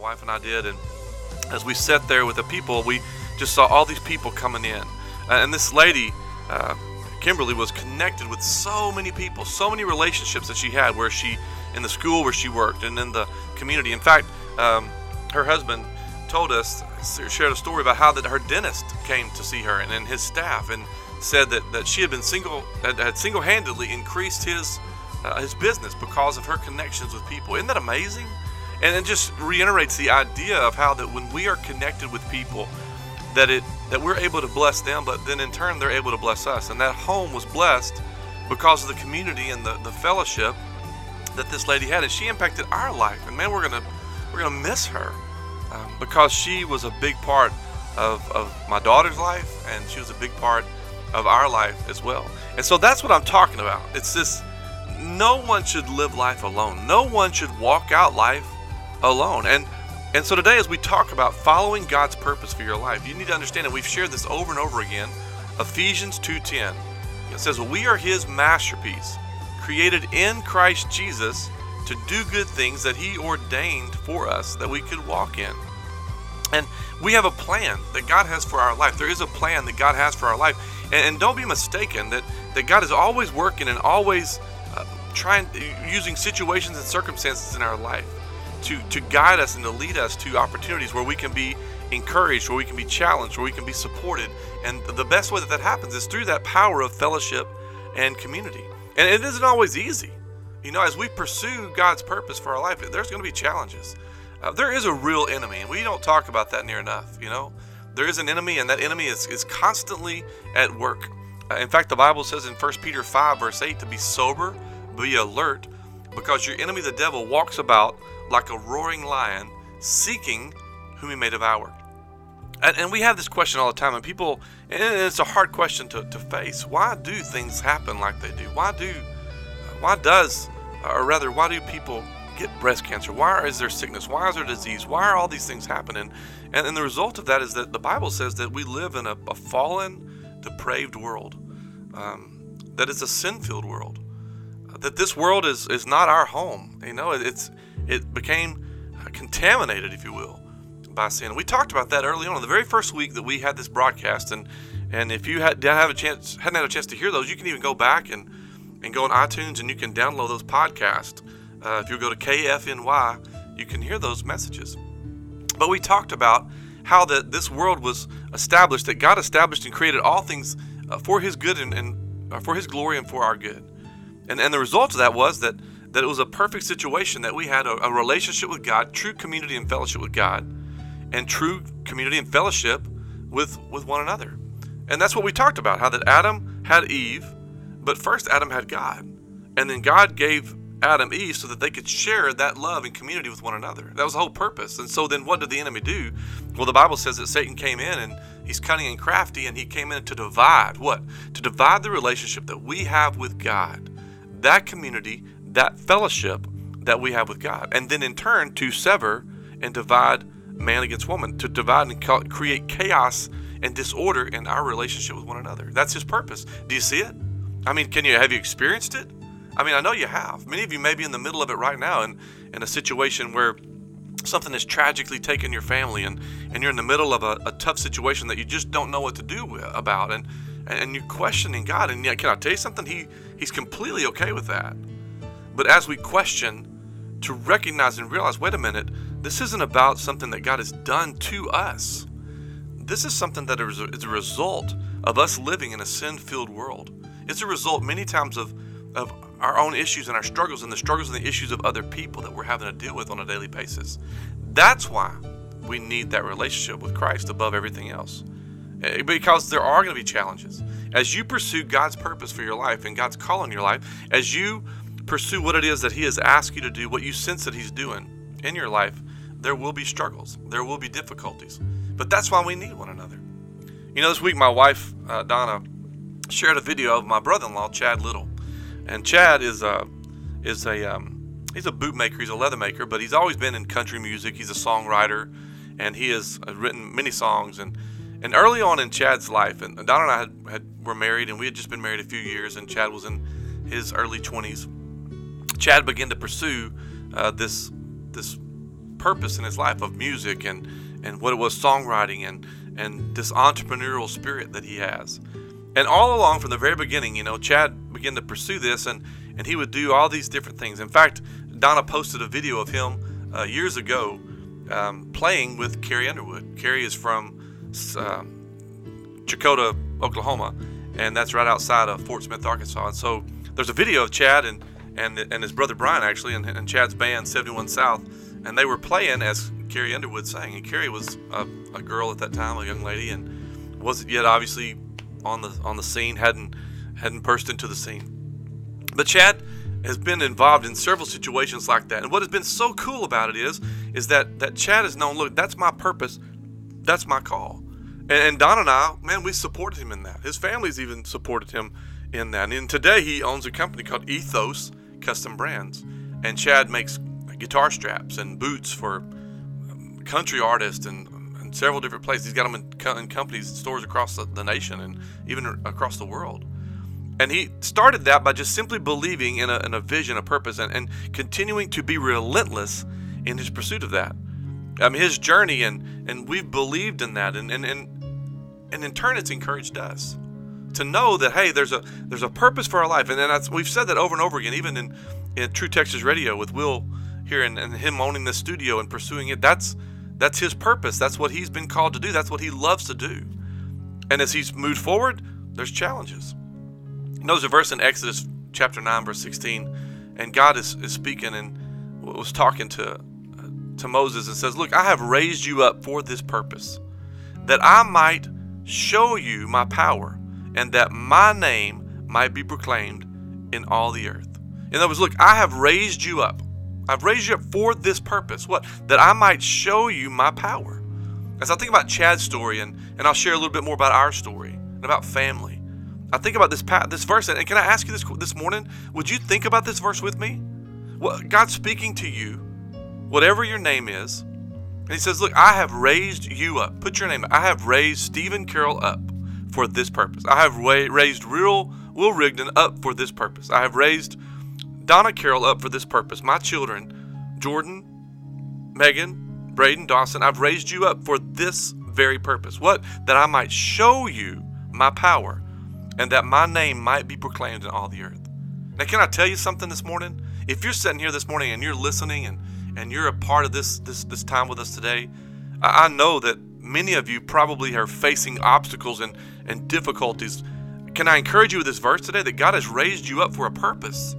wife and I did. And as we sat there with the people, we just saw all these people coming in. And this lady, uh, Kimberly, was connected with so many people, so many relationships that she had where she, in the school where she worked, and in the community. In fact, um, her husband told us, shared a story about how that her dentist came to see her and, and his staff and said that, that she had been single, had, had single-handedly increased his uh, his business because of her connections with people. Isn't that amazing? And it just reiterates the idea of how that when we are connected with people, that it that we're able to bless them, but then in turn they're able to bless us. And that home was blessed because of the community and the, the fellowship that this lady had, and she impacted our life. And man, we're gonna we're gonna miss her um, because she was a big part of, of my daughter's life, and she was a big part of our life as well. And so that's what I'm talking about. It's this no one should live life alone. No one should walk out life alone. And and so today as we talk about following God's purpose for your life, you need to understand that we've shared this over and over again. Ephesians 2:10. It says, "We are his masterpiece, created in Christ Jesus to do good things that he ordained for us that we could walk in." And we have a plan that God has for our life. There is a plan that God has for our life. And, and don't be mistaken that, that God is always working and always uh, trying, using situations and circumstances in our life to, to guide us and to lead us to opportunities where we can be encouraged, where we can be challenged, where we can be supported. And the best way that that happens is through that power of fellowship and community. And it isn't always easy. You know, as we pursue God's purpose for our life, there's going to be challenges. Uh, there is a real enemy, and we don't talk about that near enough. You know, there is an enemy, and that enemy is, is constantly at work. Uh, in fact, the Bible says in 1 Peter 5, verse 8, to be sober, be alert, because your enemy, the devil, walks about like a roaring lion, seeking whom he may devour. And, and we have this question all the time, and people, and it's a hard question to, to face. Why do things happen like they do? Why do, why does, or rather, why do people get breast cancer? Why is there sickness? Why is there disease? Why are all these things happening? And, and the result of that is that the Bible says that we live in a, a fallen, depraved world, um, that it's a sin filled world, that this world is, is not our home. You know, it, it's it became contaminated, if you will, by sin. We talked about that early on, the very first week that we had this broadcast, and and if you had, didn't have a chance, hadn't had a chance to hear those, you can even go back and and go on iTunes and you can download those podcasts. Uh, if you go to KFNY, you can hear those messages. But we talked about how that this world was established, that God established and created all things uh, for His good and, and uh, for His glory and for our good. And, and the result of that was that, that it was a perfect situation that we had a, a relationship with God, true community and fellowship with God, and true community and fellowship with, with one another. And that's what we talked about how that Adam had Eve, but first Adam had God. And then God gave Adam Eve so that they could share that love and community with one another. That was the whole purpose. And so then what did the enemy do? Well, the Bible says that Satan came in and he's cunning and crafty and he came in to divide what? To divide the relationship that we have with God, that community, that fellowship that we have with God. And then in turn to sever and divide man against woman, to divide and create chaos and disorder in our relationship with one another. That's his purpose. Do you see it? I mean, can you have you experienced it? I mean, I know you have. Many of you may be in the middle of it right now in, in a situation where something has tragically taken your family and, and you're in the middle of a, a tough situation that you just don't know what to do about and, and you're questioning God. And yet, can I tell you something? He, he's completely okay with that. But as we question, to recognize and realize wait a minute, this isn't about something that God has done to us. This is something that is a result of us living in a sin filled world. It's a result many times of, of our own issues and our struggles and the struggles and the issues of other people that we're having to deal with on a daily basis. That's why we need that relationship with Christ above everything else. Eh, because there are going to be challenges. As you pursue God's purpose for your life and God's call in your life, as you pursue what it is that He has asked you to do, what you sense that He's doing in your life, there will be struggles, there will be difficulties. But that's why we need one another. You know, this week my wife, uh, Donna, shared a video of my brother in law, Chad Little. And Chad is a is a um, he's a bootmaker. He's a leather maker, but he's always been in country music. He's a songwriter, and he has written many songs. And and early on in Chad's life, and Donna and I had, had were married, and we had just been married a few years, and Chad was in his early 20s. Chad began to pursue uh, this this purpose in his life of music and, and what it was songwriting and, and this entrepreneurial spirit that he has. And all along from the very beginning, you know, Chad began to pursue this and, and he would do all these different things. In fact, Donna posted a video of him uh, years ago um, playing with Carrie Underwood. Carrie is from uh, Checotah, Oklahoma, and that's right outside of Fort Smith, Arkansas. And so there's a video of Chad and and and his brother Brian actually, and, and Chad's band 71 South, and they were playing as Carrie Underwood sang. And Carrie was a, a girl at that time, a young lady, and wasn't yet obviously on the on the scene, hadn't hadn't burst into the scene. But Chad has been involved in several situations like that. And what has been so cool about it is, is that that Chad has known, look, that's my purpose, that's my call. And, and Don and I, man, we supported him in that. His family's even supported him in that. And today he owns a company called Ethos Custom Brands, and Chad makes guitar straps and boots for um, country artists and, and several different places. He's got them in, in companies, stores across the, the nation and even across the world. And he started that by just simply believing in a, in a vision, a purpose, and, and continuing to be relentless in his pursuit of that. Um, his journey, and, and we've believed in that, and, and, and, and in turn, it's encouraged us to know that hey, there's a there's a purpose for our life, and then we've said that over and over again, even in, in True Texas Radio with Will here and, and him owning the studio and pursuing it. That's that's his purpose. That's what he's been called to do. That's what he loves to do. And as he's moved forward, there's challenges. Know, there's a verse in Exodus chapter 9, verse 16, and God is, is speaking and was talking to, uh, to Moses and says, Look, I have raised you up for this purpose, that I might show you my power, and that my name might be proclaimed in all the earth. In other words, look, I have raised you up. I've raised you up for this purpose. What? That I might show you my power. As I think about Chad's story, and, and I'll share a little bit more about our story and about family, I think about this this verse, and can I ask you this this morning? Would you think about this verse with me? Well, God's speaking to you, whatever your name is, and He says, "Look, I have raised you up. Put your name. I have raised Stephen Carroll up for this purpose. I have raised Real Will Rigdon up for this purpose. I have raised Donna Carroll up for this purpose. My children, Jordan, Megan, Braden, Dawson, I've raised you up for this very purpose. What? That I might show you my power." and that my name might be proclaimed in all the earth. Now, can I tell you something this morning? If you're sitting here this morning and you're listening and, and you're a part of this, this, this time with us today, I, I know that many of you probably are facing obstacles and, and difficulties. Can I encourage you with this verse today that God has raised you up for a purpose?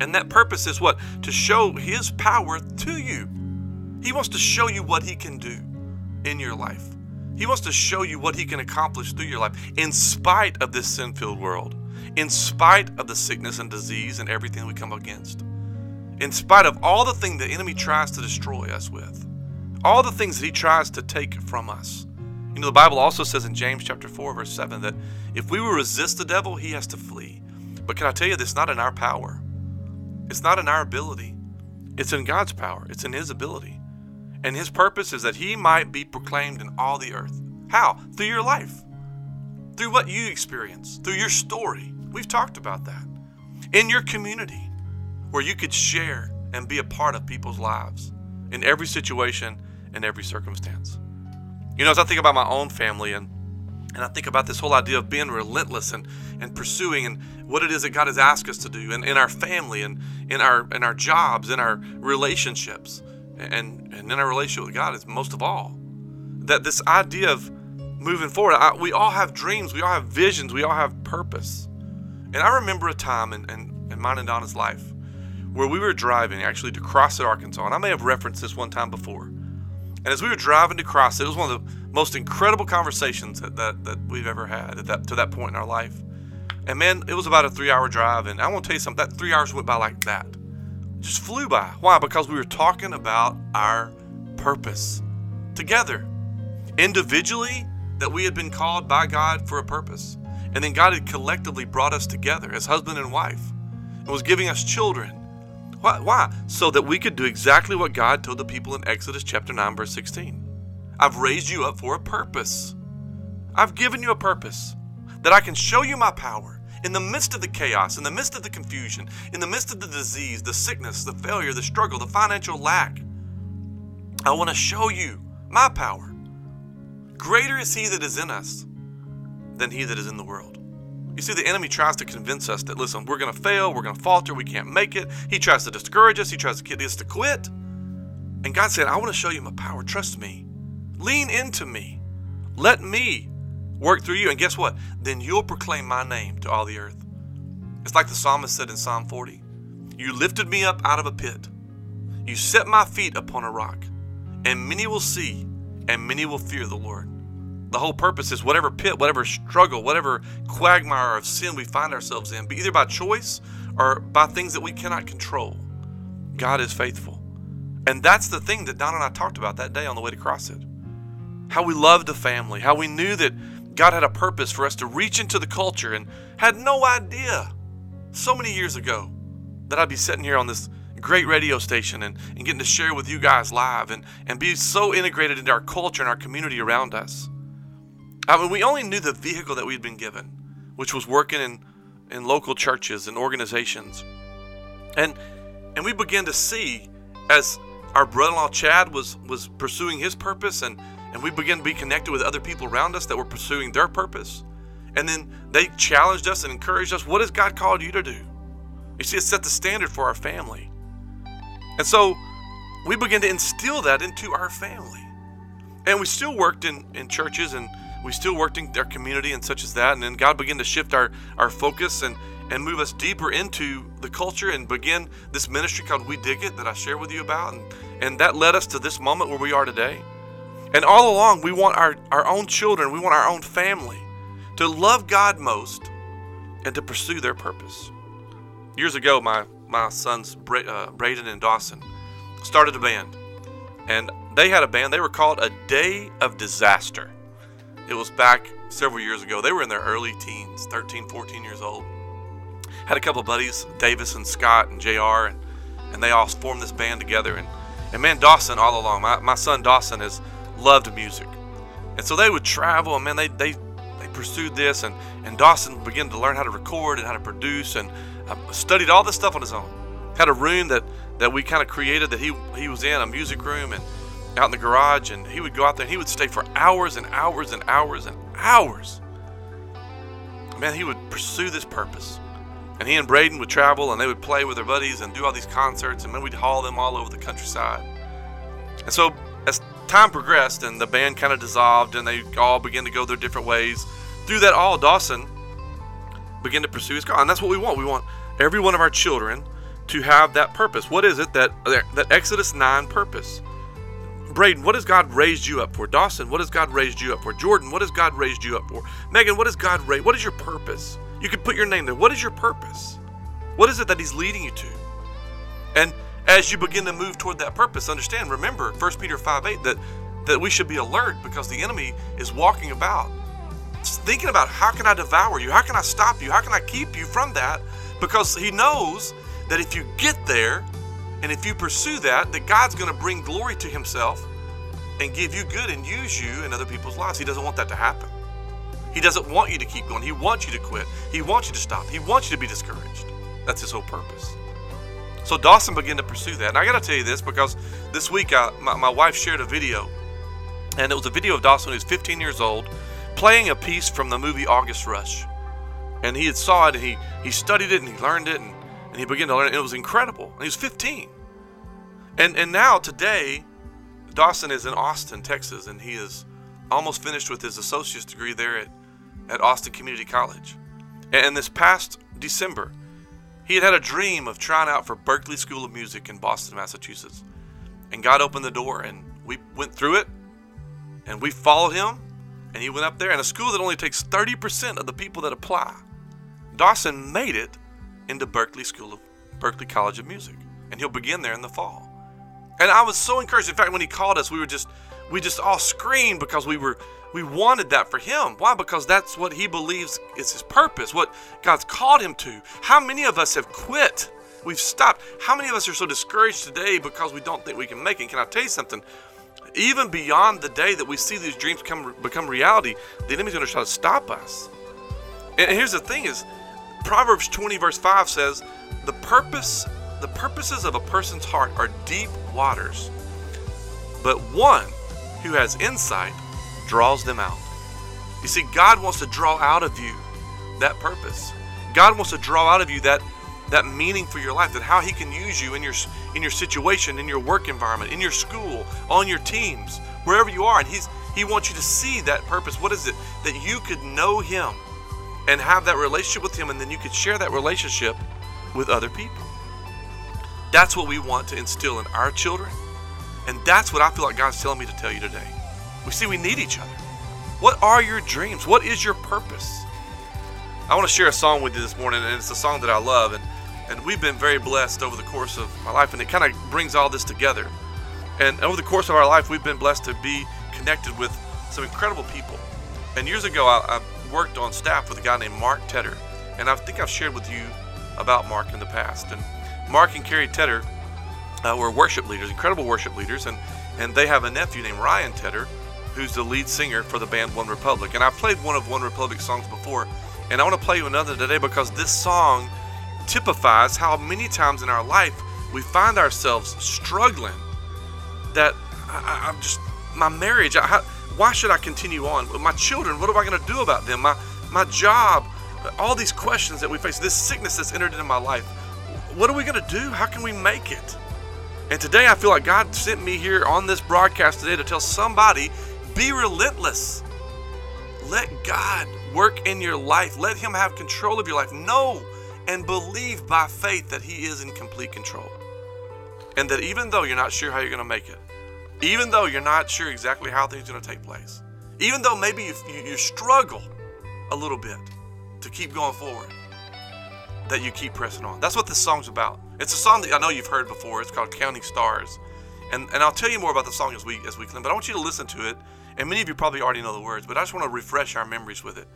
And that purpose is what? To show His power to you. He wants to show you what He can do in your life. He wants to show you what He can accomplish through your life in spite of this sin filled world, in spite of the sickness and disease and everything we come against, in spite of all the things the enemy tries to destroy us with, all the things that he tries to take from us. You know, the Bible also says in James chapter 4, verse 7, that if we will resist the devil, he has to flee. But can I tell you, this not in our power. It's not in our ability. It's in God's power. It's in his ability. And his purpose is that he might be proclaimed in all the earth. How? Through your life, through what you experience, through your story. We've talked about that. In your community, where you could share and be a part of people's lives in every situation and every circumstance. You know, as I think about my own family and and I think about this whole idea of being relentless and, and pursuing and what it is that God has asked us to do in, in our family and in our in our jobs, in our relationships and, and in our relationship with God is most of all. That this idea of moving forward, I, we all have dreams, we all have visions, we all have purpose. And I remember a time in, in, in mine and Donna's life where we were driving actually to Crossett, Arkansas. And I may have referenced this one time before. And as we were driving to Crossett, it was one of the most incredible conversations that, that, that we've ever had at that, to that point in our life. And man, it was about a three hour drive. And I want to tell you something, that three hours went by like that just flew by. Why? Because we were talking about our purpose together. Individually, that we had been called by God for a purpose. And then God had collectively brought us together as husband and wife and was giving us children. Why? Why? So that we could do exactly what God told the people in Exodus chapter 9, verse 16. I've raised you up for a purpose. I've given you a purpose that I can show you my power in the midst of the chaos, in the midst of the confusion, in the midst of the disease, the sickness, the failure, the struggle, the financial lack, I want to show you my power. Greater is he that is in us than he that is in the world. You see, the enemy tries to convince us that, listen, we're going to fail, we're going to falter, we can't make it. He tries to discourage us, he tries to get us to quit. And God said, I want to show you my power. Trust me. Lean into me. Let me work through you. And guess what? Then you'll proclaim my name to all the earth. It's like the psalmist said in Psalm 40 You lifted me up out of a pit, you set my feet upon a rock, and many will see, and many will fear the Lord. The whole purpose is whatever pit, whatever struggle, whatever quagmire of sin we find ourselves in, be either by choice or by things that we cannot control, God is faithful. And that's the thing that Don and I talked about that day on the way to Crossett. How we loved the family, how we knew that God had a purpose for us to reach into the culture and had no idea so many years ago that I'd be sitting here on this great radio station and, and getting to share with you guys live and, and be so integrated into our culture and our community around us. I mean, we only knew the vehicle that we'd been given, which was working in, in local churches and organizations. And and we began to see as our brother-in-law Chad was was pursuing his purpose and and we began to be connected with other people around us that were pursuing their purpose. And then they challenged us and encouraged us, what has God called you to do? You see, it set the standard for our family. And so we began to instill that into our family. And we still worked in, in churches and we still worked in our community and such as that. And then God began to shift our, our focus and, and move us deeper into the culture and begin this ministry called We Dig It that I shared with you about. And, and that led us to this moment where we are today. And all along, we want our, our own children, we want our own family to love God most and to pursue their purpose. Years ago, my, my sons, Bra- uh, Braden and Dawson, started a band. And they had a band, they were called A Day of Disaster. It was back several years ago. They were in their early teens, 13, 14 years old. Had a couple buddies, Davis and Scott and JR, and, and they all formed this band together. And, and man, Dawson, all along, my, my son Dawson has loved music. And so they would travel, and man, they, they, they pursued this. And, and Dawson began to learn how to record and how to produce and uh, studied all this stuff on his own. Had a room that, that we kind of created that he, he was in, a music room, and out in the garage. And he would go out there and he would stay for hours and hours and hours and hours. Man, he would pursue this purpose. And he and Braden would travel and they would play with their buddies and do all these concerts, and then we'd haul them all over the countryside. And so, as time progressed and the band kind of dissolved and they all began to go their different ways, through that all, Dawson began to pursue his God. And that's what we want. We want every one of our children to have that purpose. What is it that that Exodus 9 purpose? Braden, what has God raised you up for? Dawson, what has God raised you up for? Jordan, what has God raised you up for? Megan, what has God raised? What is your purpose? You can put your name there. What is your purpose? What is it that He's leading you to? And as you begin to move toward that purpose, understand, remember 1 Peter 5 8 that, that we should be alert because the enemy is walking about thinking about how can I devour you? How can I stop you? How can I keep you from that? Because he knows that if you get there and if you pursue that, that God's going to bring glory to himself and give you good and use you in other people's lives. He doesn't want that to happen. He doesn't want you to keep going. He wants you to quit. He wants you to stop. He wants you to be discouraged. That's his whole purpose. So Dawson began to pursue that. And I got to tell you this because this week I, my, my wife shared a video, and it was a video of Dawson who's 15 years old playing a piece from the movie August Rush. And he had saw it and he, he studied it and he learned it and, and he began to learn it. And it was incredible. And he was 15. And and now today, Dawson is in Austin, Texas, and he is almost finished with his associate's degree there at, at Austin Community College. And this past December, he had had a dream of trying out for Berklee School of Music in Boston, Massachusetts. And God opened the door and we went through it and we followed him and he went up there in a school that only takes 30% of the people that apply. Dawson made it into Berklee School of Berklee College of Music, and he'll begin there in the fall. And I was so encouraged. In fact, when he called us, we were just we just all screamed because we were we wanted that for him. Why? Because that's what he believes is his purpose, what God's called him to. How many of us have quit? We've stopped. How many of us are so discouraged today because we don't think we can make it? Can I tell you something? even beyond the day that we see these dreams come become reality, the enemy's going to try to stop us. And here's the thing: is Proverbs 20 verse 5 says, "The purpose, the purposes of a person's heart are deep waters, but one who has insight draws them out. You see, God wants to draw out of you that purpose. God wants to draw out of you that that meaning for your life, that how He can use you in your in your situation, in your work environment, in your school, on your teams, wherever you are. And He's He wants you to see that purpose. What is it that you could know Him and have that relationship with Him, and then you could share that relationship with other people. That's what we want to instill in our children, and that's what I feel like God's telling me to tell you today. We see we need each other. What are your dreams? What is your purpose? I want to share a song with you this morning, and it's a song that I love, and, and we've been very blessed over the course of my life, and it kind of brings all this together. And over the course of our life, we've been blessed to be connected with some incredible people. And years ago, I, I worked on staff with a guy named Mark Tedder, and I think I've shared with you about Mark in the past. And Mark and Carrie Tedder uh, were worship leaders, incredible worship leaders, and and they have a nephew named Ryan Tedder, who's the lead singer for the band OneRepublic. And I've played one of OneRepublic songs before, and I want to play you another today because this song typifies how many times in our life we find ourselves struggling. That I, am just my marriage. I, why should I continue on? My children. What am I going to do about them? My my job. All these questions that we face. This sickness that's entered into my life. What are we going to do? How can we make it? And today I feel like God sent me here on this broadcast today to tell somebody be relentless. Let God work in your life. Let Him have control of your life. Know and believe by faith that He is in complete control. And that even though you're not sure how you're going to make it, even though you're not sure exactly how things are going to take place, even though maybe you, you, struggle a little bit to keep going forward, that you keep pressing on. That's what this song's about. It's a song that I know you've heard before. It's called Counting Stars. And, and I'll tell you more about the song as we as we but I want you to listen to it and many of you probably already know the words, but I just want to refresh our memories with it.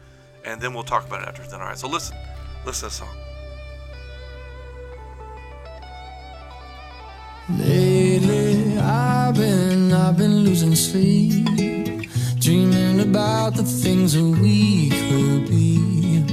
And then we'll talk about it after it's done. All right, so listen. Listen to the song. Lately, I've been, I've been losing sleep, dreaming about the things that we could be.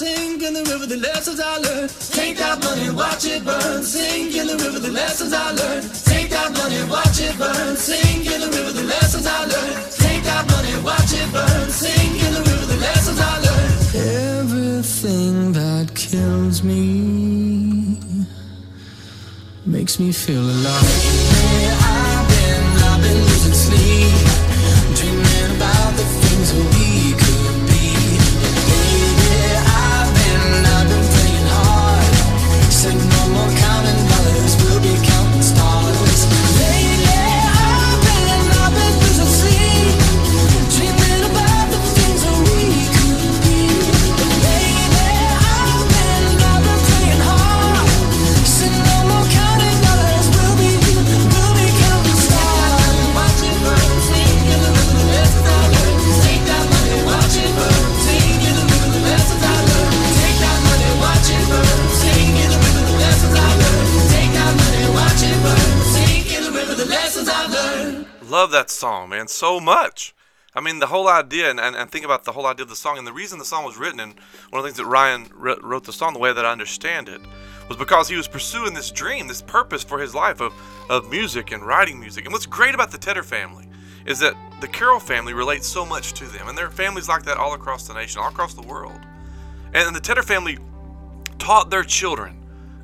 Sink in the river, the lessons I learned. Take that money, watch it burn, sink in the river, the lessons I learned. Take that money, watch it burn, sink in the river, the lessons I learned. Take that money, watch it burn, sink in the river, the lessons I learned. Everything that kills me makes me feel alive. Where I've been, I've been losing sleep, dreaming about the things we Love that song, man, so much. I mean, the whole idea, and, and, and think about the whole idea of the song, and the reason the song was written, and one of the things that Ryan wr- wrote the song the way that I understand it, was because he was pursuing this dream, this purpose for his life of, of music and writing music. And what's great about the Tedder family is that the Carroll family relates so much to them, and there are families like that all across the nation, all across the world. And the Tedder family taught their children.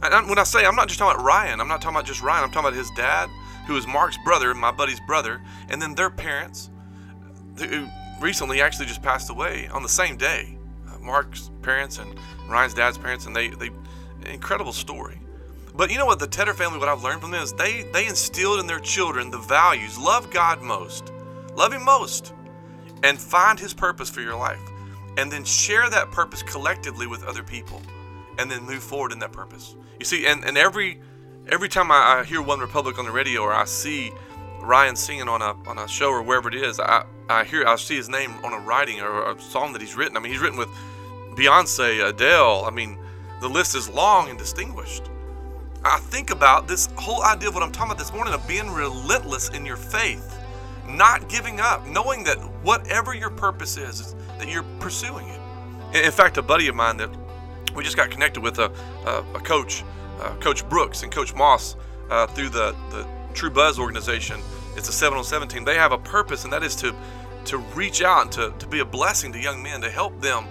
And when I say I'm not just talking about Ryan, I'm not talking about just Ryan. I'm talking about his dad, who is Mark's brother, my buddy's brother, and then their parents, who recently actually just passed away on the same day. Uh, Mark's parents and Ryan's dad's parents, and they they incredible story. But you know what? The Tedder family, what I've learned from them is they they instilled in their children the values: love God most, love Him most, and find His purpose for your life, and then share that purpose collectively with other people, and then move forward in that purpose. You see, and, and every every time I, I hear OneRepublic on the radio or I see Ryan singing on a on a show or wherever it is, I I hear I see his name on a writing or a song that he's written. I mean, he's written with Beyonce, Adele. I mean, the list is long and distinguished. I think about this whole idea of what I'm talking about this morning of being relentless in your faith, not giving up, knowing that whatever your purpose is, that you're pursuing it. In fact, a buddy of mine that we just got connected with a, a, a coach, uh, Coach Brooks and Coach Moss, uh, through the, the True Buzz organization. It's a 7 on 7 team. They have a purpose, and that is to, to reach out and to, to be a blessing to young men, to help them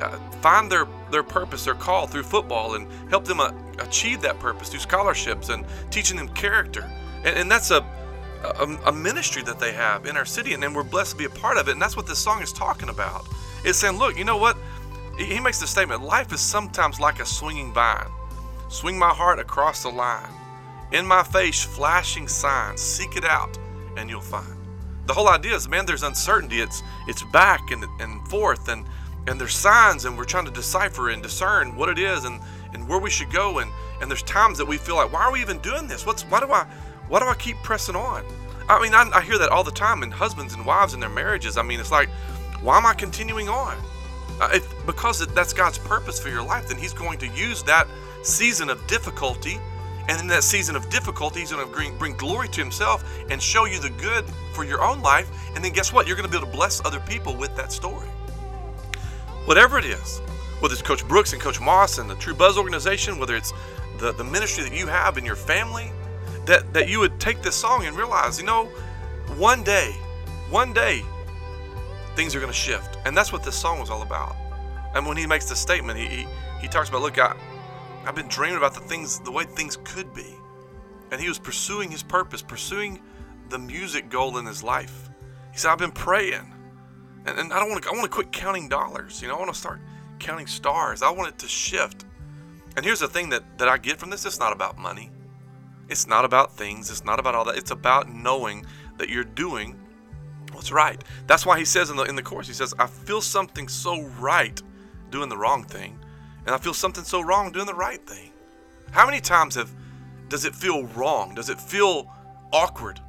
uh, find their, their purpose, their call through football, and help them uh, achieve that purpose through scholarships and teaching them character. And, and that's a, a, a ministry that they have in our city, and, and we're blessed to be a part of it. And that's what this song is talking about. It's saying, look, you know what? He he makes the statement life is sometimes like a swinging vine. Swing my heart across the line. In my face, flashing signs. Seek it out, and you'll find. The whole idea is, man, there's uncertainty. It's it's back and, and forth, and and there's signs, and we're trying to decipher and discern what it is, and and where we should go. And and there's times that we feel like, why are we even doing this? What's why do I why do I keep pressing on? I mean, I, I hear that all the time in husbands and wives in their marriages. I mean, it's like, why am I continuing on? Uh, if, because that's God's purpose for your life, then He's going to use that season of difficulty. And in that season of difficulty, He's going to bring, bring glory to Himself and show you the good for your own life. And then guess what? You're going to be able to bless other people with that story. Whatever it is, whether it's Coach Brooks and Coach Moss and the True Buzz organization, whether it's the, the ministry that you have in your family, that, that you would take this song and realize, you know, one day, one day, things are going to shift. And that's what this song was all about. And when he makes this statement, he, he, he talks about, look, I, I've been dreaming about the things, the way things could be. And he was pursuing his purpose, pursuing the music goal in his life. He said, I've been praying. And, and I don't want to, I want to quit counting dollars. You know, I want to start counting stars. I want it to shift. And here's the thing that, that I get from this it's not about money, it's not about things, it's not about all that. It's about knowing that you're doing what's right. That's why he says in the in the chorus, he says, I feel something so right doing the wrong thing, and I feel something so wrong doing the right thing. How many times have does it feel wrong? Does it feel awkward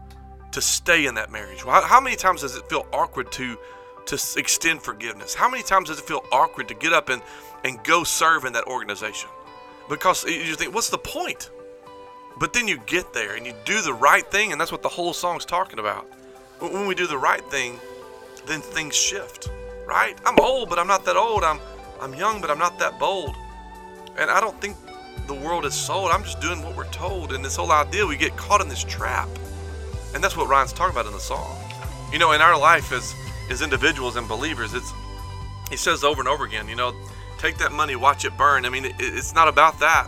to stay in that marriage? How, how many times does it feel awkward to to extend forgiveness? How many times does it feel awkward to get up and and go serve in that organization? Because you think, what's the point? But then you get there and you do the right thing, and that's what the whole song's talking about. When we do the right thing, then things shift, right? I'm old, but I'm not that old. I'm I'm young, but I'm not that bold. And I don't think the world is sold. I'm just doing what we're told. And this whole idea, we get caught in this trap. And that's what Ryan's talking about in the song. You know, in our life as as individuals and believers, it's he says over and over again, you know, take that money, watch it burn. I mean, it, it's not about that.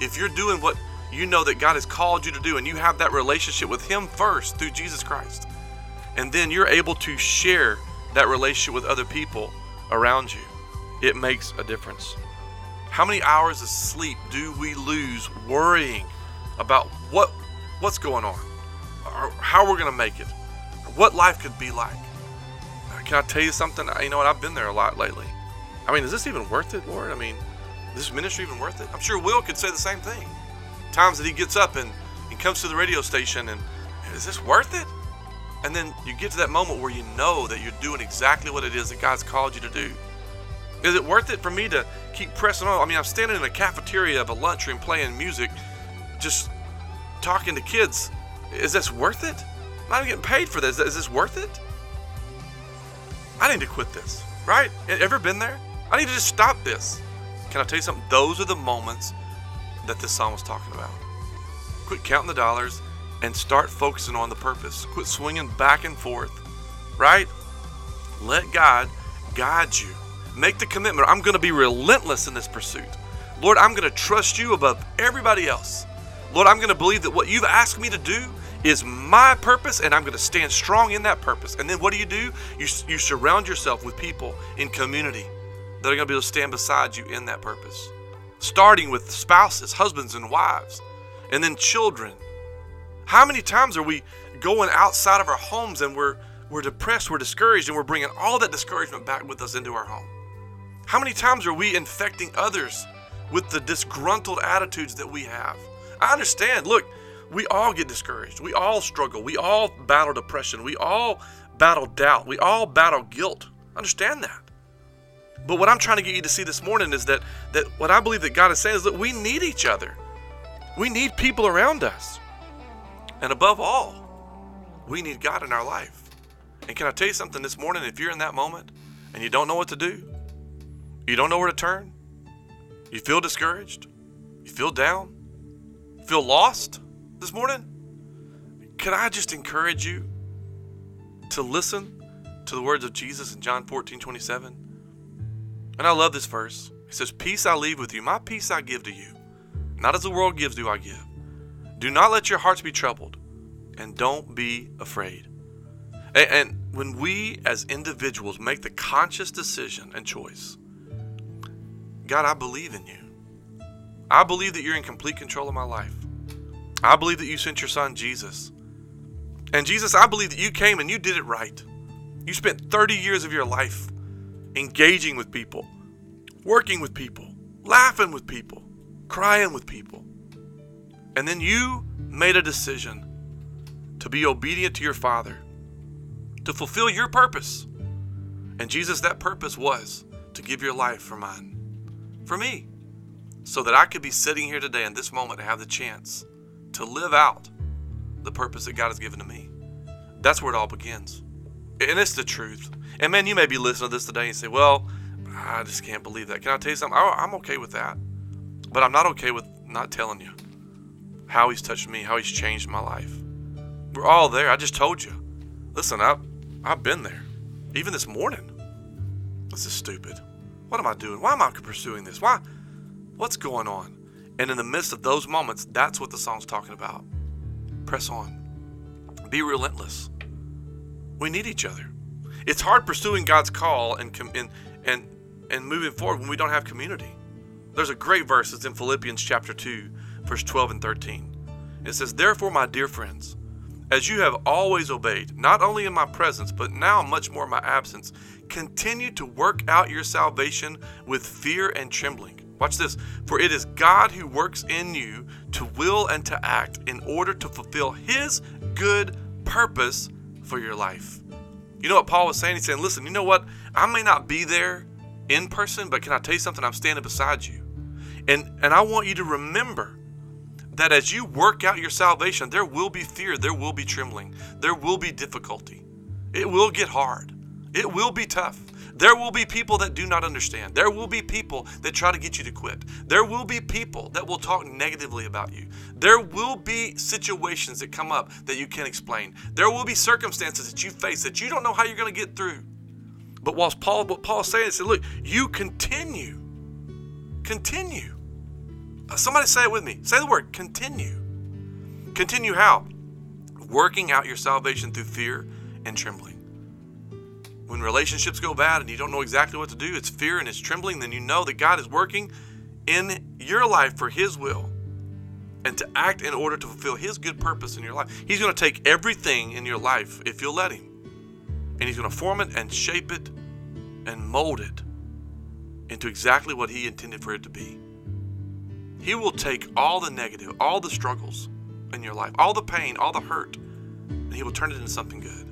If you're doing what you know that God has called you to do and you have that relationship with him first through Jesus Christ, and then you're able to share that relationship with other people around you, it makes a difference. How many hours of sleep do we lose worrying about what what's going on, or how we're going to make it, or what life could be like? Uh, Can I tell you something? You know what? I've been there a lot lately. I mean, is this even worth it, Lord? I mean, is this ministry even worth it? I'm sure Will could say the same thing. Times that he gets up and, and comes to the radio station and is this worth it? And then you get to that moment where you know that you're doing exactly what it is that God's called you to do. Is it worth it for me to keep pressing on? I mean, I'm standing in a cafeteria of a lunchroom playing music, just talking to kids. Is this worth it? I'm not getting paid for this. Is this worth it? I need to quit this, right? Ever been there? I need to just stop this. Can I tell you something? Those are the moments that this song was talking about. Quit counting the dollars and start focusing on the purpose. Quit swinging back and forth, right? Let God guide you. Make the commitment. I'm going to be relentless in this pursuit. Lord, I'm going to trust you above everybody else. Lord, I'm going to believe that what you've asked me to do is my purpose and I'm going to stand strong in that purpose. And then what do you do? You, you surround yourself with people in community that are going to be able to stand beside you in that purpose. Starting with spouses, husbands, and wives, and then children. How many times are we going outside of our homes and we're, we're depressed, we're discouraged, and we're bringing all that discouragement back with us into our home? How many times are we infecting others with the disgruntled attitudes that we have? I understand. Look, we all get discouraged. We all struggle. We all battle depression. We all battle doubt. We all battle guilt. Understand that. But what I'm trying to get you to see this morning is that that what I believe that God is saying is that we need each other. We need people around us. And above all, we need God in our life. And can I tell you something this morning? If you're in that moment and you don't know what to do, you don't know where to turn, you feel discouraged, you feel down, feel lost this morning, can I just encourage you to listen to the words of Jesus in John 14 27? And I love this verse. He says, Peace I leave with you, my peace I give to you. Not as the world gives, do I give. Do not let your hearts be troubled, and don't be afraid. And, and when we as individuals make the conscious decision and choice, God, I believe in you. I believe that you're in complete control of my life. I believe that you sent your son Jesus. And Jesus, I believe that you came and you did it right. You spent 30 years of your life engaging with people, working with people, laughing with people, crying with people. And then you made a decision to be obedient to your Father, to fulfill your purpose. And Jesus, that purpose was to give your life for mine, for me, so that I could be sitting here today in this moment and have the chance to live out the purpose that God has given to me. That's where it all begins. And it's the truth. And man, you may be listening to this today and say, well, I just can't believe that. Can I tell you something? I'm okay with that. But I'm not okay with not telling you how he's touched me, how he's changed my life. We're all there. I just told you. Listen, I've, I've been there. Even this morning. This is stupid. What am I doing? Why am I pursuing this? Why? What's going on? And in the midst of those moments, that's what the song's talking about. Press on. Be relentless. We need each other. It's hard pursuing God's call and com- and and and moving forward when we don't have community. There's a great verse. It's in Philippians chapter 2, verse 12 and 13. It says, Therefore, my dear friends, as you have always obeyed, not only in my presence, but now much more in my absence, continue to work out your salvation with fear and trembling. Watch this. For it is God who works in you to will and to act in order to fulfill his good purpose for your life. You know what Paul was saying? He's saying, Listen, you know what? I may not be there in person, but can I tell you something? I'm standing beside you. And and I want you to remember that as you work out your salvation, there will be fear, there will be trembling, there will be difficulty. It will get hard. It will be tough. There will be people that do not understand. There will be people that try to get you to quit. There will be people that will talk negatively about you. There will be situations that come up that you can't explain. There will be circumstances that you face that you don't know how you're going to get through. But whilst Paul, what Paul's saying is, look, you continue. Continue. Somebody say it with me. Say the word continue. Continue how? Working out your salvation through fear and trembling. When relationships go bad and you don't know exactly what to do, it's fear and it's trembling, then you know that God is working in your life for His will and to act in order to fulfill His good purpose in your life. He's going to take everything in your life if you'll let Him, and He's going to form it and shape it and mold it into exactly what He intended for it to be. He will take all the negative, all the struggles in your life, all the pain, all the hurt, and He will turn it into something good.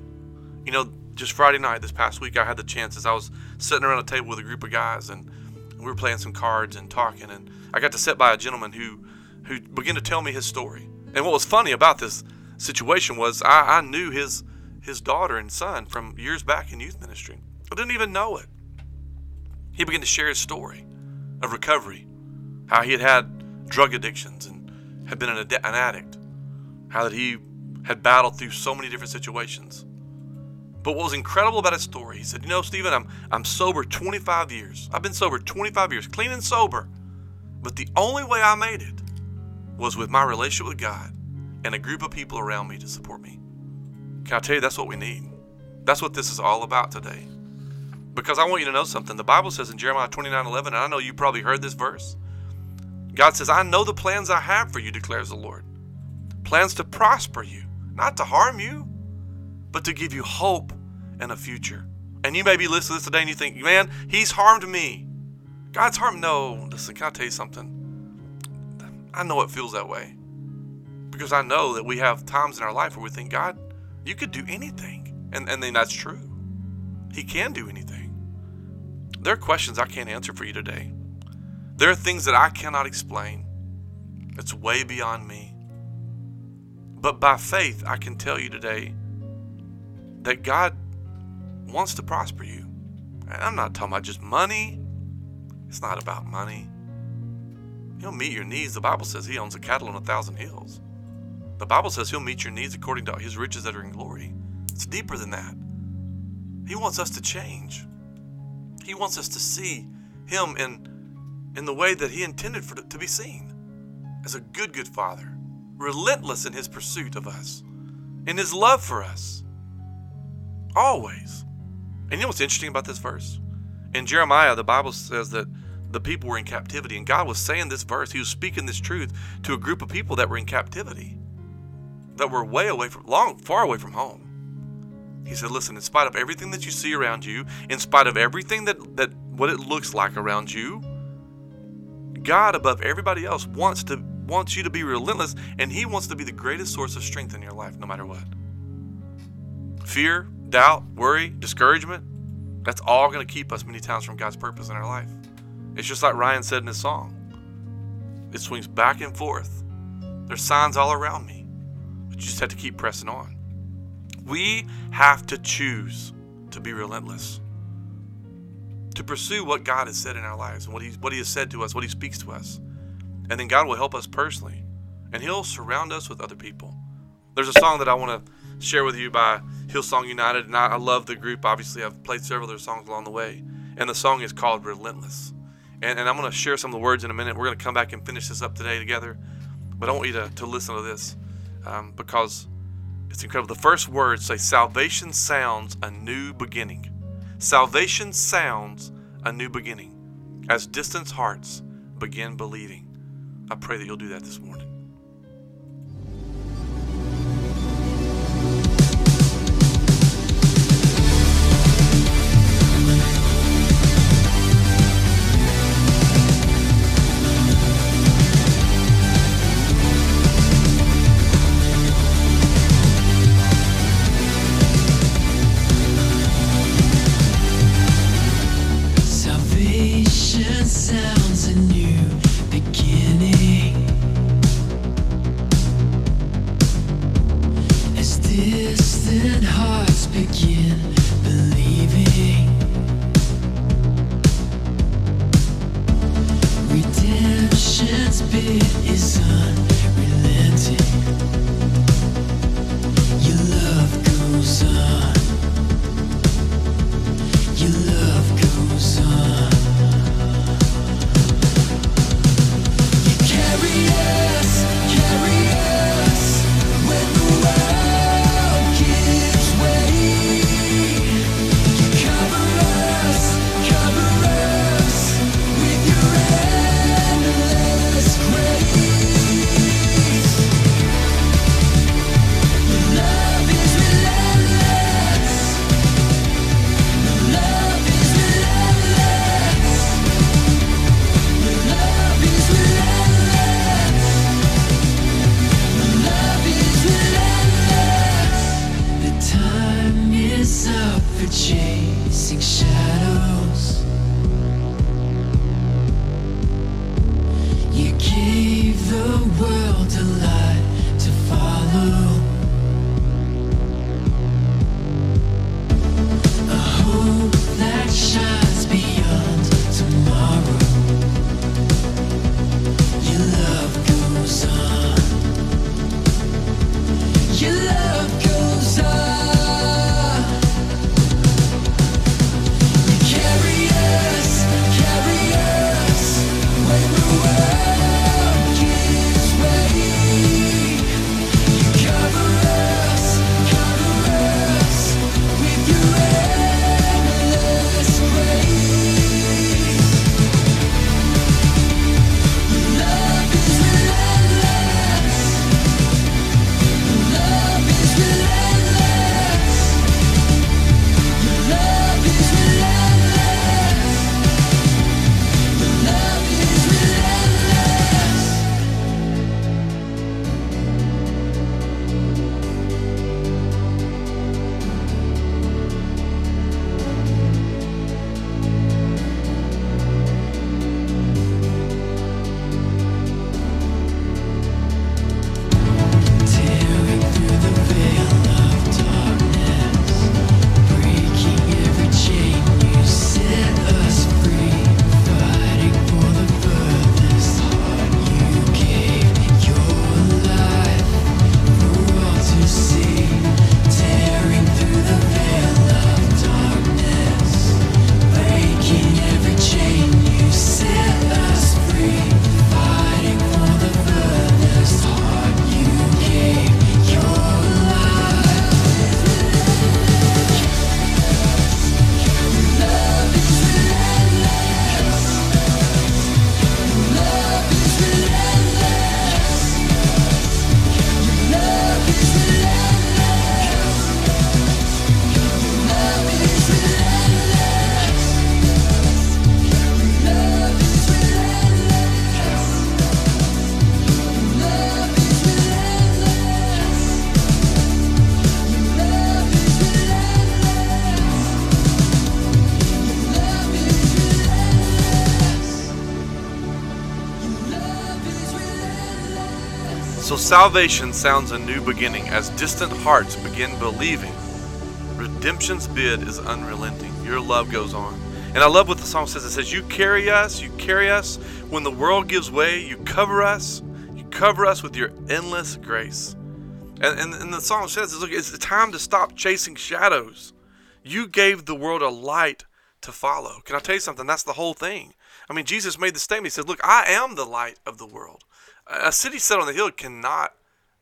You know, just Friday night this past week, I had the chance as I was sitting around a table with a group of guys, and we were playing some cards and talking, and I got to sit by a gentleman who who began to tell me his story. And what was funny about this situation was I, I knew his his daughter and son from years back in youth ministry. I didn't even know it. He began to share his story of recovery, how he had had drug addictions and had been an, ad- an addict, how that he had battled through so many different situations. But what was incredible about his story, he said, "You know, Stephen, I'm I'm sober 25 years. I've been sober 25 years, clean and sober. But the only way I made it was with my relationship with God and a group of people around me to support me. Can I tell you that's what we need? That's what this is all about today. Because I want you to know something. The Bible says in Jeremiah 29 11, and I know you probably heard this verse. God says, I know the plans I have for you, declares the Lord. Plans to prosper you, not to harm you, but to give you hope and a future. And you may be listening to this today and you think, man, he's harmed me. God's harmed. No, listen, can I tell you something? I know it feels that way. Because I know that we have times in our life where we think, God, you could do anything. And, and then that's true. He can do anything. There are questions I can't answer for you today. There are things that I cannot explain. It's way beyond me. But by faith, I can tell you today that God wants to prosper you. And I'm not talking about just money. It's not about money. He'll meet your needs. The Bible says he owns a cattle on a thousand hills. The Bible says he'll meet your needs according to his riches that are in glory. It's deeper than that. He wants us to change. He wants us to see him in in the way that he intended for it to be seen as a good good father, relentless in his pursuit of us, in his love for us. Always. And you know what's interesting about this verse? In Jeremiah, the Bible says that the people were in captivity, and God was saying this verse. He was speaking this truth to a group of people that were in captivity, that were way away from, long, far away from home. He said, "Listen, in spite of everything that you see around you, in spite of everything that that what it looks like around you, God above everybody else wants to wants you to be relentless, and He wants to be the greatest source of strength in your life, no matter what. Fear, doubt, worry, discouragement, that's all going to keep us many times from God's purpose in our life. It's just like Ryan said in his song. It swings back and forth. There's signs all around me, but you just have to keep pressing on. We have to choose to be relentless, to pursue what God has said in our lives and what He, what he has said to us, what He speaks to us. And then God will help us personally, and He'll surround us with other people. There's a song that I want to share with you by Hillsong United, and I, I love the group. Obviously, I've played several of their songs along the way, and the song is called Relentless. And, and I'm going to share some of the words in a minute. We're going to come back and finish this up today together. But I want you to, to listen to this um, because it's incredible. The first words say, Salvation sounds a new beginning. Salvation sounds a new beginning as distant hearts begin believing. I pray that you'll do that this morning. Salvation sounds a new beginning as distant hearts begin believing. Redemption's bid is unrelenting. Your love goes on. And I love what the song says. It says, You carry us, you carry us. When the world gives way, you cover us. You cover us with your endless grace. And, and, and the song says, Look, it's time to stop chasing shadows. You gave the world a light to follow. Can I tell you something? That's the whole thing. I mean, Jesus made the statement. He said, Look, I am the light of the world. A city set on the hill cannot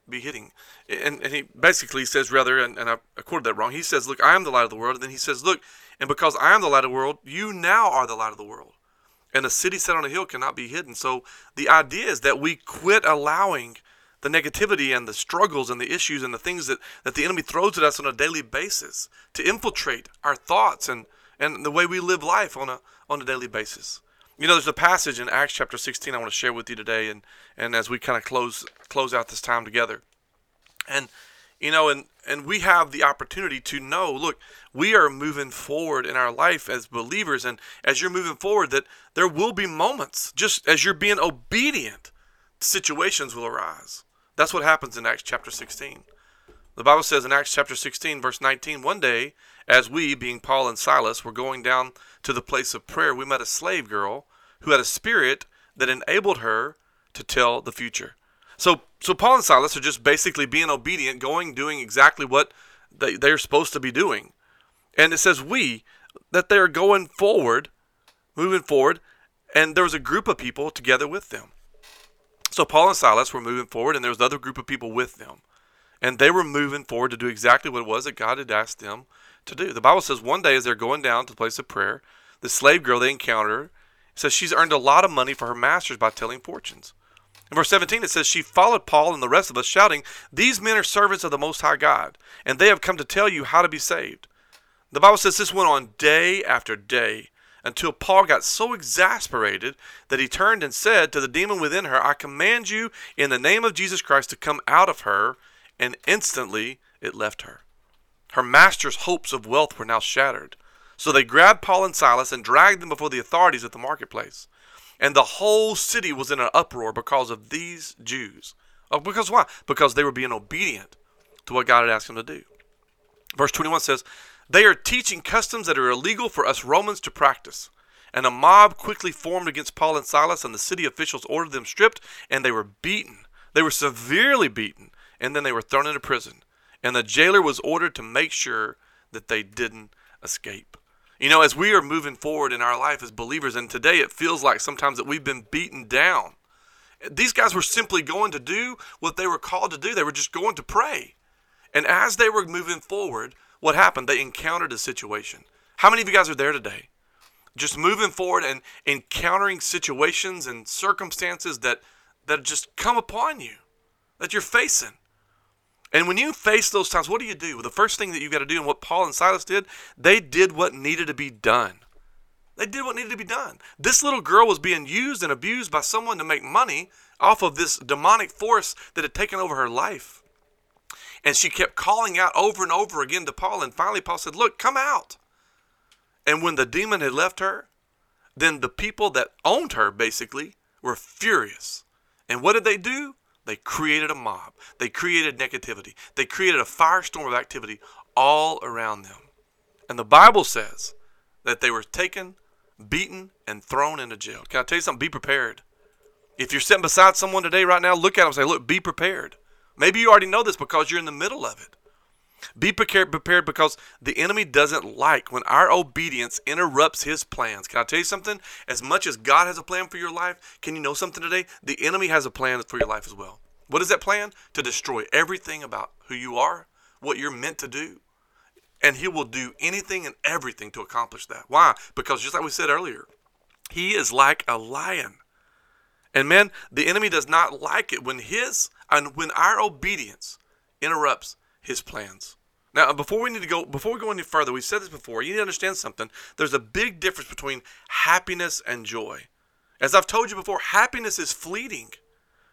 be hitting. And, and he basically says, rather, and, and I, I quoted that wrong, he says, Look, I am the light of the world. And then he says, Look, and because I am the light of the world, you now are the light of the world. And a city set on a hill cannot be hidden. So the idea is that we quit allowing the negativity and the struggles and the issues and the things that, that the enemy throws at us on a daily basis to infiltrate our thoughts and, and the way we live life on a on a daily basis. You know, there's a passage in Acts chapter 16 I want to share with you today, and, and as we kind of close close out this time together, and you know, and and we have the opportunity to know. Look, we are moving forward in our life as believers, and as you're moving forward, that there will be moments, just as you're being obedient, situations will arise. That's what happens in Acts chapter 16. The Bible says in Acts chapter 16, verse 19, one day, as we, being Paul and Silas, were going down to the place of prayer, we met a slave girl who had a spirit that enabled her to tell the future. So, so Paul and Silas are just basically being obedient, going, doing exactly what they, they're supposed to be doing. And it says we, that they're going forward, moving forward, and there was a group of people together with them. So Paul and Silas were moving forward, and there was another group of people with them. And they were moving forward to do exactly what it was that God had asked them to do. The Bible says one day as they're going down to the place of prayer, the slave girl they encounter says she's earned a lot of money for her masters by telling fortunes. In verse 17, it says, She followed Paul and the rest of us, shouting, These men are servants of the Most High God, and they have come to tell you how to be saved. The Bible says this went on day after day until Paul got so exasperated that he turned and said to the demon within her, I command you in the name of Jesus Christ to come out of her. And instantly it left her. Her master's hopes of wealth were now shattered. So they grabbed Paul and Silas and dragged them before the authorities at the marketplace. And the whole city was in an uproar because of these Jews. Oh, because why? Because they were being obedient to what God had asked them to do. Verse 21 says, They are teaching customs that are illegal for us Romans to practice. And a mob quickly formed against Paul and Silas, and the city officials ordered them stripped, and they were beaten. They were severely beaten, and then they were thrown into prison. And the jailer was ordered to make sure that they didn't escape. You know, as we are moving forward in our life as believers, and today it feels like sometimes that we've been beaten down. These guys were simply going to do what they were called to do. They were just going to pray. And as they were moving forward, what happened? They encountered a situation. How many of you guys are there today? Just moving forward and encountering situations and circumstances that that just come upon you, that you're facing. And when you face those times, what do you do? Well, the first thing that you got to do, and what Paul and Silas did, they did what needed to be done. They did what needed to be done. This little girl was being used and abused by someone to make money off of this demonic force that had taken over her life. And she kept calling out over and over again to Paul. And finally, Paul said, Look, come out. And when the demon had left her, then the people that owned her basically were furious. And what did they do? They created a mob. They created negativity. They created a firestorm of activity all around them. And the Bible says that they were taken, beaten, and thrown into jail. Can I tell you something? Be prepared. If you're sitting beside someone today, right now, look at them and say, Look, be prepared. Maybe you already know this because you're in the middle of it. Be prepared, because the enemy doesn't like when our obedience interrupts his plans. Can I tell you something? As much as God has a plan for your life, can you know something today? The enemy has a plan for your life as well. What is that plan? To destroy everything about who you are, what you're meant to do. And he will do anything and everything to accomplish that. Why? Because just like we said earlier, he is like a lion. And man, the enemy does not like it when his and when our obedience interrupts his plans. Now, before we need to go, before we go any further, we've said this before. You need to understand something. There's a big difference between happiness and joy. As I've told you before, happiness is fleeting,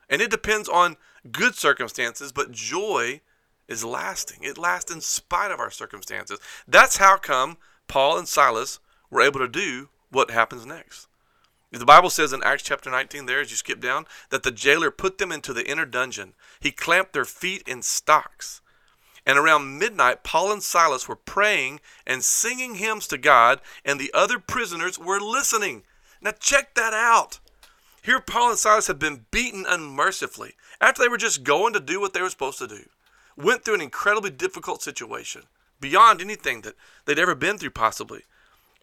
and it depends on good circumstances. But joy is lasting. It lasts in spite of our circumstances. That's how come Paul and Silas were able to do what happens next. The Bible says in Acts chapter 19, there as you skip down, that the jailer put them into the inner dungeon. He clamped their feet in stocks. And around midnight, Paul and Silas were praying and singing hymns to God, and the other prisoners were listening. Now, check that out. Here, Paul and Silas had been beaten unmercifully after they were just going to do what they were supposed to do. Went through an incredibly difficult situation, beyond anything that they'd ever been through, possibly.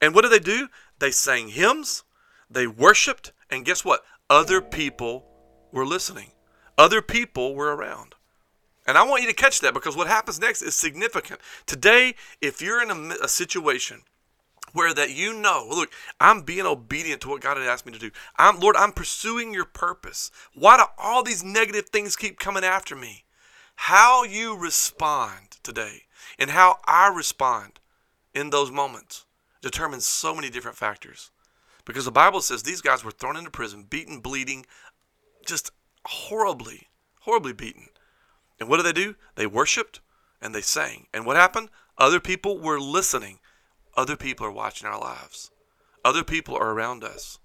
And what did they do? They sang hymns, they worshiped, and guess what? Other people were listening, other people were around. And I want you to catch that because what happens next is significant. Today, if you're in a, a, situation where that you know, look, I'm being obedient to what God had asked me to do. I'm Lord, I'm pursuing your purpose. Why do all these negative things keep coming after me? How you respond today and how I respond in those moments determines so many different factors. Because the Bible says these guys were thrown into prison, beaten, bleeding, just horribly, horribly beaten. And what did they do? They worshiped and they sang. And what happened? Other people were listening. Other people are watching our lives. Other people are around us.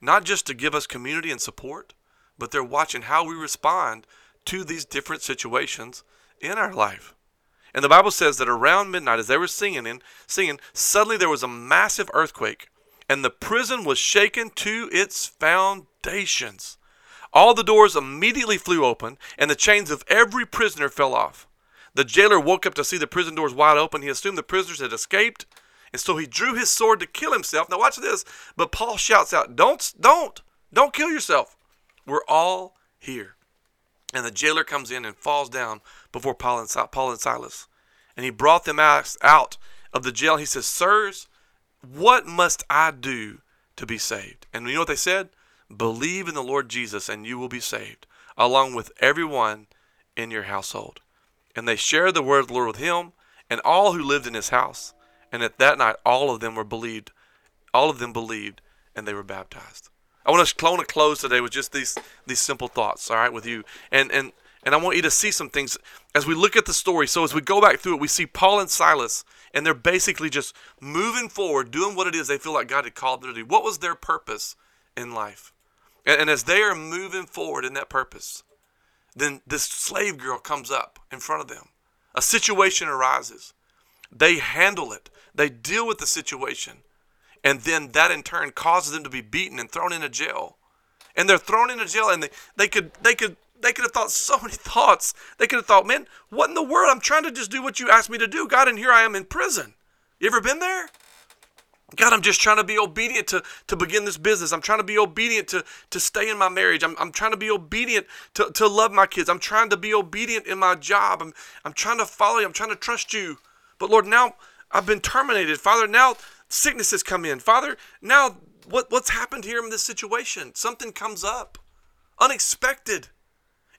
Not just to give us community and support, but they're watching how we respond to these different situations in our life. And the Bible says that around midnight, as they were singing and singing, suddenly there was a massive earthquake, and the prison was shaken to its foundations. All the doors immediately flew open, and the chains of every prisoner fell off. The jailer woke up to see the prison doors wide open. He assumed the prisoners had escaped, and so he drew his sword to kill himself. Now watch this. But Paul shouts out, "Don't, don't, don't kill yourself. We're all here." And the jailer comes in and falls down before Paul and, Paul and Silas. And he brought them out of the jail. He says, Sirs, what must I do to be saved? And you know what they said? Believe in the Lord Jesus and you will be saved, along with everyone in your household. And they shared the word of the Lord with him and all who lived in his house. And at that night, all of them were believed. All of them believed, and they were baptized. I want to, close today with just these these simple thoughts, all right, with you. And and and I want you to see some things as we look at the story. So as we go back through it, we see Paul and Silas, and they're basically just moving forward, doing what it is they feel like God had called them to do. What was their purpose in life? And, and as they are moving forward in that purpose, then this slave girl comes up in front of them. A situation arises. They handle it. They deal with the situation. And then that in turn causes them to be beaten and thrown into jail. And they're thrown into jail and they, they could they could they could have thought so many thoughts. They could have thought, man, what in the world? I'm trying to just do what you asked me to do, God, and here I am in prison. You ever been there? God, I'm just trying to be obedient to, to begin this business. I'm trying to be obedient to, to stay in my marriage. I'm, I'm trying to be obedient to, to love my kids. I'm trying to be obedient in my job. I'm, I'm trying to follow you. I'm trying to trust you. But Lord, now I've been terminated. Father, now sickness has come in. Father, now what, what's happened here in this situation? Something comes up. Unexpected.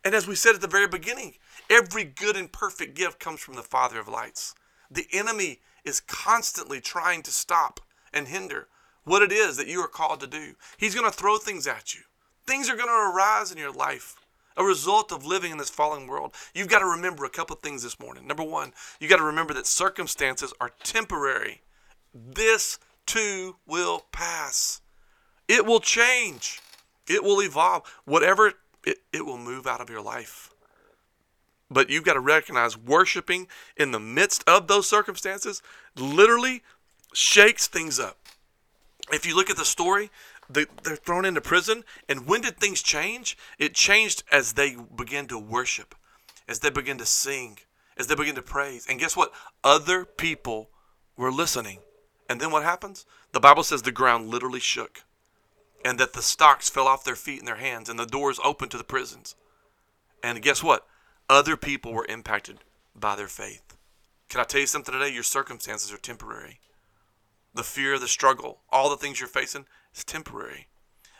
And as we said at the very beginning, every good and perfect gift comes from the Father of lights. The enemy is constantly trying to stop and hinder what it is that you are called to do. He's going to throw things at you. Things are going to arise in your life. A result of living in this fallen world. You've got to remember a couple things this morning. Number one, you've got to remember that circumstances are temporary. This too will pass. It will change. It will evolve. Whatever it, it will move out of your life. But you've got to recognize worshiping in the midst of those circumstances literally shakes things up. If you look at the story, they, they're thrown into prison. And when did things change? It changed as they began to worship, as they began to sing, as they began to praise. And guess what? Other people were listening. And then what happens? The Bible says the ground literally shook and that the stocks fell off their feet and their hands and the doors opened to the prisons. And guess what? Other people were impacted by their faith. Can I tell you something today? Your circumstances are temporary. The fear, the struggle, all the things you're facing is temporary.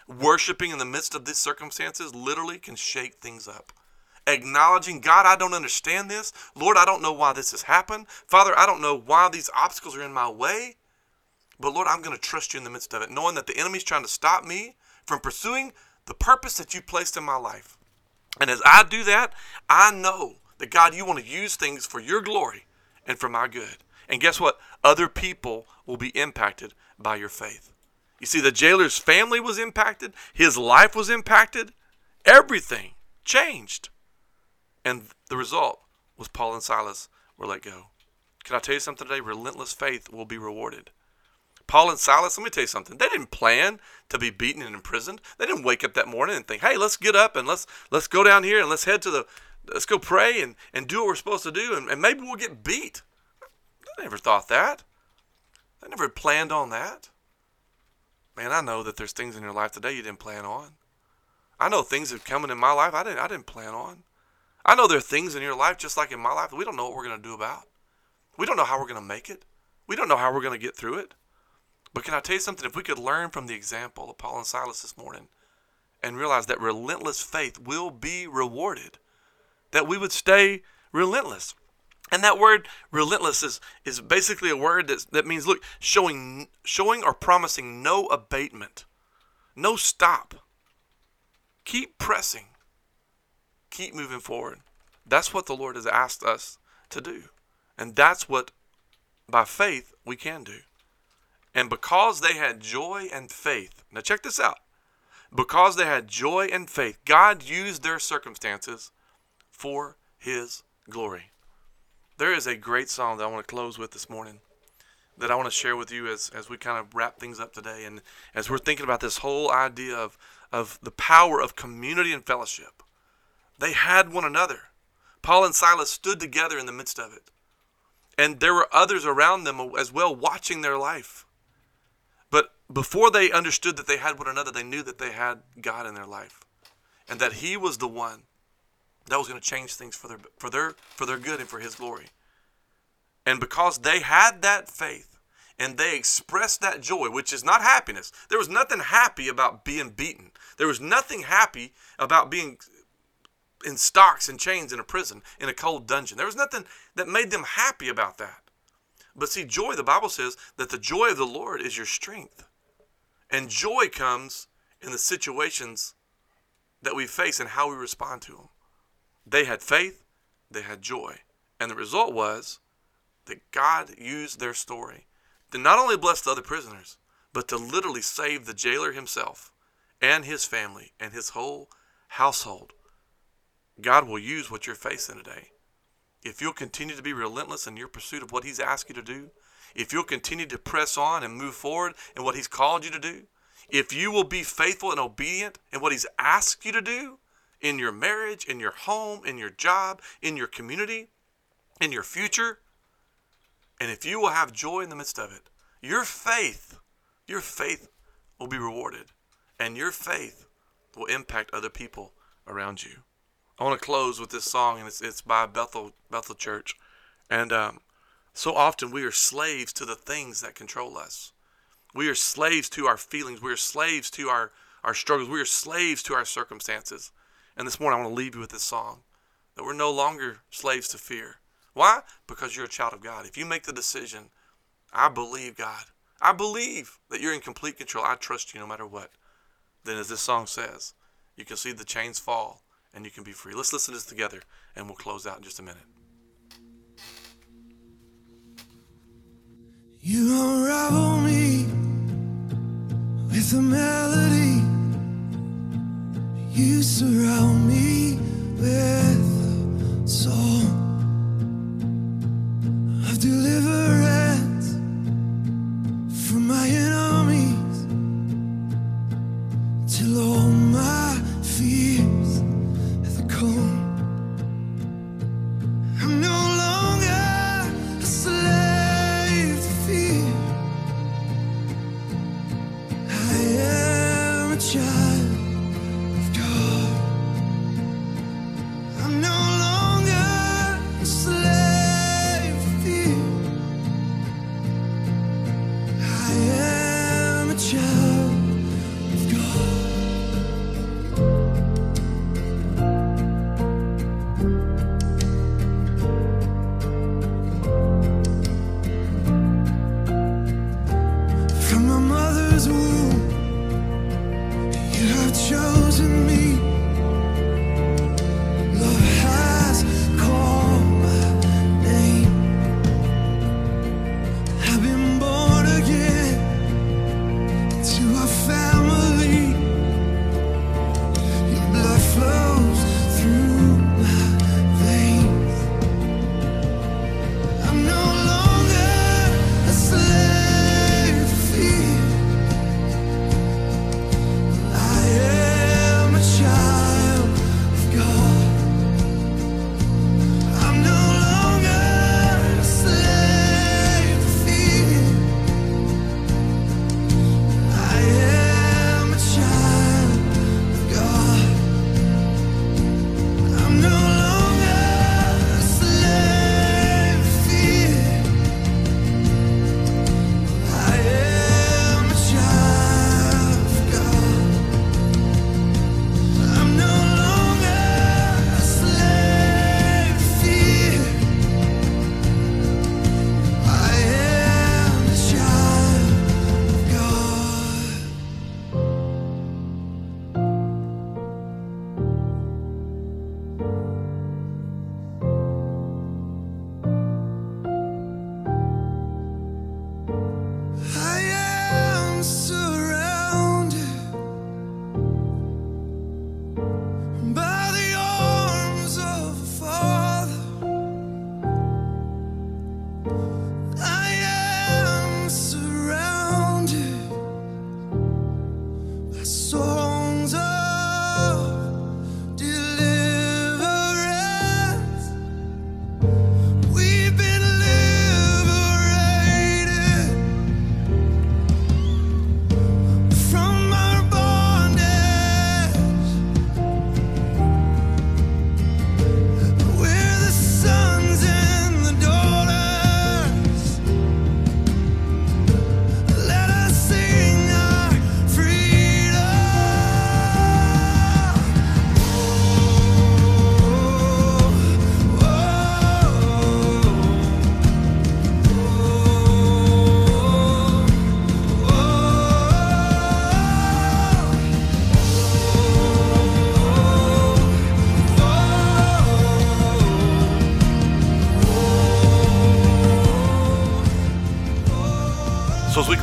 Worshiping in the midst of these circumstances literally can shake things up. Acknowledging, God, I don't understand this. Lord, I don't know why this has happened. Father, I don't know why these obstacles are in my way. But Lord, I'm going to trust you in the midst of it, knowing that the enemy's trying to stop me from pursuing the purpose that you placed in my life. And as I do that, I know that God, you want to use things for your glory and for my good. And guess what? Other people will be impacted by your faith. You see, the jailer's family was impacted, his life was impacted, everything changed. And the result was Paul and Silas were let go. Can I tell you something today? Relentless faith will be rewarded. Paul and Silas, let me tell you something. They didn't plan to be beaten and imprisoned. They didn't wake up that morning and think, "Hey, let's get up and let's let's go down here and let's head to the let's go pray and, and do what we're supposed to do and, and maybe we'll get beat." They never thought that. I never planned on that. Man, I know that there's things in your life today you didn't plan on. I know things are coming in my life I didn't I didn't plan on. I know there are things in your life just like in my life we don't know what we're to do about. We don't know how we're to make it. We don't know how we're to get through it. But can I tell you something? If we could learn from the example of Paul and Silas this morning and realize that relentless faith will be rewarded, that we would stay relentless. And that word relentless is, is basically a word that, that means, look, showing, showing or promising no abatement, no stop. Keep pressing, keep moving forward. That's what the Lord has asked us to do. And that's what, by faith, we can do. And because they had joy and faith, now check this out. Because they had joy and faith, God used their circumstances for His glory. There is a great song that I want to close with this morning. that I want to share with you as, as we kind of wrap things up today and as we're thinking about this whole idea of, of the power of community and fellowship. They had one another. Paul and Silas stood together in the midst of it. And there were others around them as well watching their life. But before they understood that they had one another, they knew that they had God in their life and that He was the one that was going to change things for their, for, their, for their good and for His glory. And because they had that faith and they expressed that joy, which is not happiness, there was nothing happy about being beaten. There was nothing happy about being in stocks and chains in a prison, in a cold dungeon. There was nothing that made them happy about that. But see, joy, the Bible says that the joy of the Lord is your strength. And joy comes in the situations that we face and how we respond to them. They had faith, they had joy. And the result was that God used their story to not only bless the other prisoners, but to literally save the jailer himself and his family and his whole household. God will use what you're facing today. If you'll continue to be relentless in your pursuit of what He's asked you to do, if you'll continue to press on and move forward in what He's called you to do, if you will be faithful and obedient in what He's asked you to do in your marriage, in your home, in your job, in your community, in your future, and if you will have joy in the midst of it, your faith, your faith will be rewarded, and your faith will impact other people around you. I want to close with this song, and it's, it's by Bethel Bethel Church. And um, so often we are slaves to the things that control us. We are slaves to our feelings. We are slaves to our, our struggles. We are slaves to our circumstances. And this morning I want to leave you with this song that we're no longer slaves to fear. Why? Because you're a child of God. If you make the decision, I believe God, I believe that you're in complete control. I trust you no matter what. Then, as this song says, you can see the chains fall and you can be free. Let's listen to this together and we'll close out in just a minute. You unravel me with a melody. You surround me with song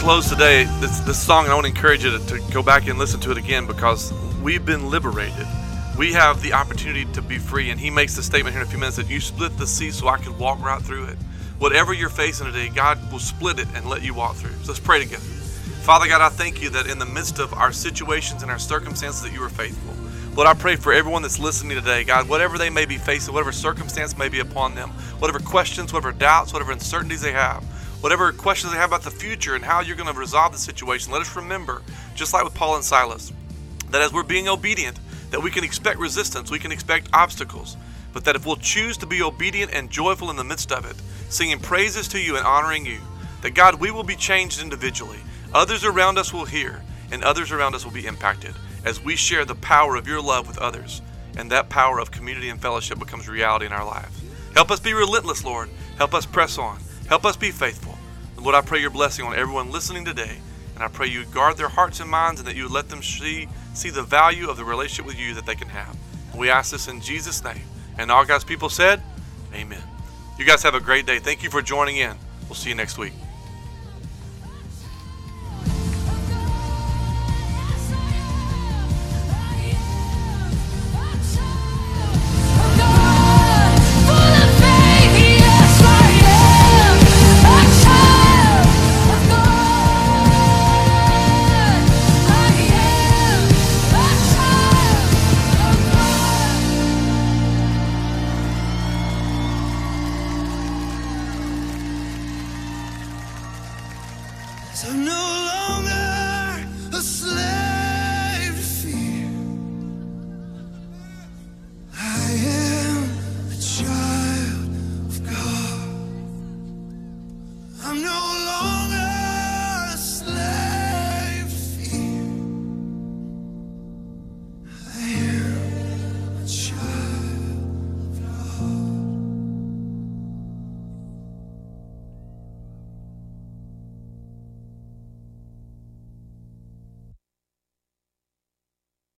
close today, this, this song, I want to encourage you to, to go back and listen to it again because we've been liberated. We have the opportunity to be free. And he makes the statement here in a few minutes that you split the sea so I can walk right through it. Whatever you're facing today, God will split it and let you walk through. So let's pray together. Father God, I thank you that in the midst of our situations and our circumstances that you are faithful. Lord, I pray for everyone that's listening today, God, whatever they may be facing, whatever circumstance may be upon them, whatever questions, whatever doubts, whatever uncertainties they have, whatever questions they have about the future and how you're going to resolve the situation, let us remember, just like with Paul and Silas, that as we're being obedient, that we can expect resistance, we can expect obstacles, but that if we'll choose to be obedient and joyful in the midst of it, singing praises to you and honoring you, that God, we will be changed individually. Others around us will hear, and others around us will be impacted as we share the power of your love with others, and that power of community and fellowship becomes reality in our lives. Help us be relentless, Lord. Help us press on. Help us be faithful. And Lord, I pray your blessing on everyone listening today. And I pray you guard their hearts and minds and that you would let them see, see the value of the relationship with you that they can have. And we ask this in Jesus' name. And all God's people said, Amen. You guys have a great day. Thank you for joining in. We'll see you next week.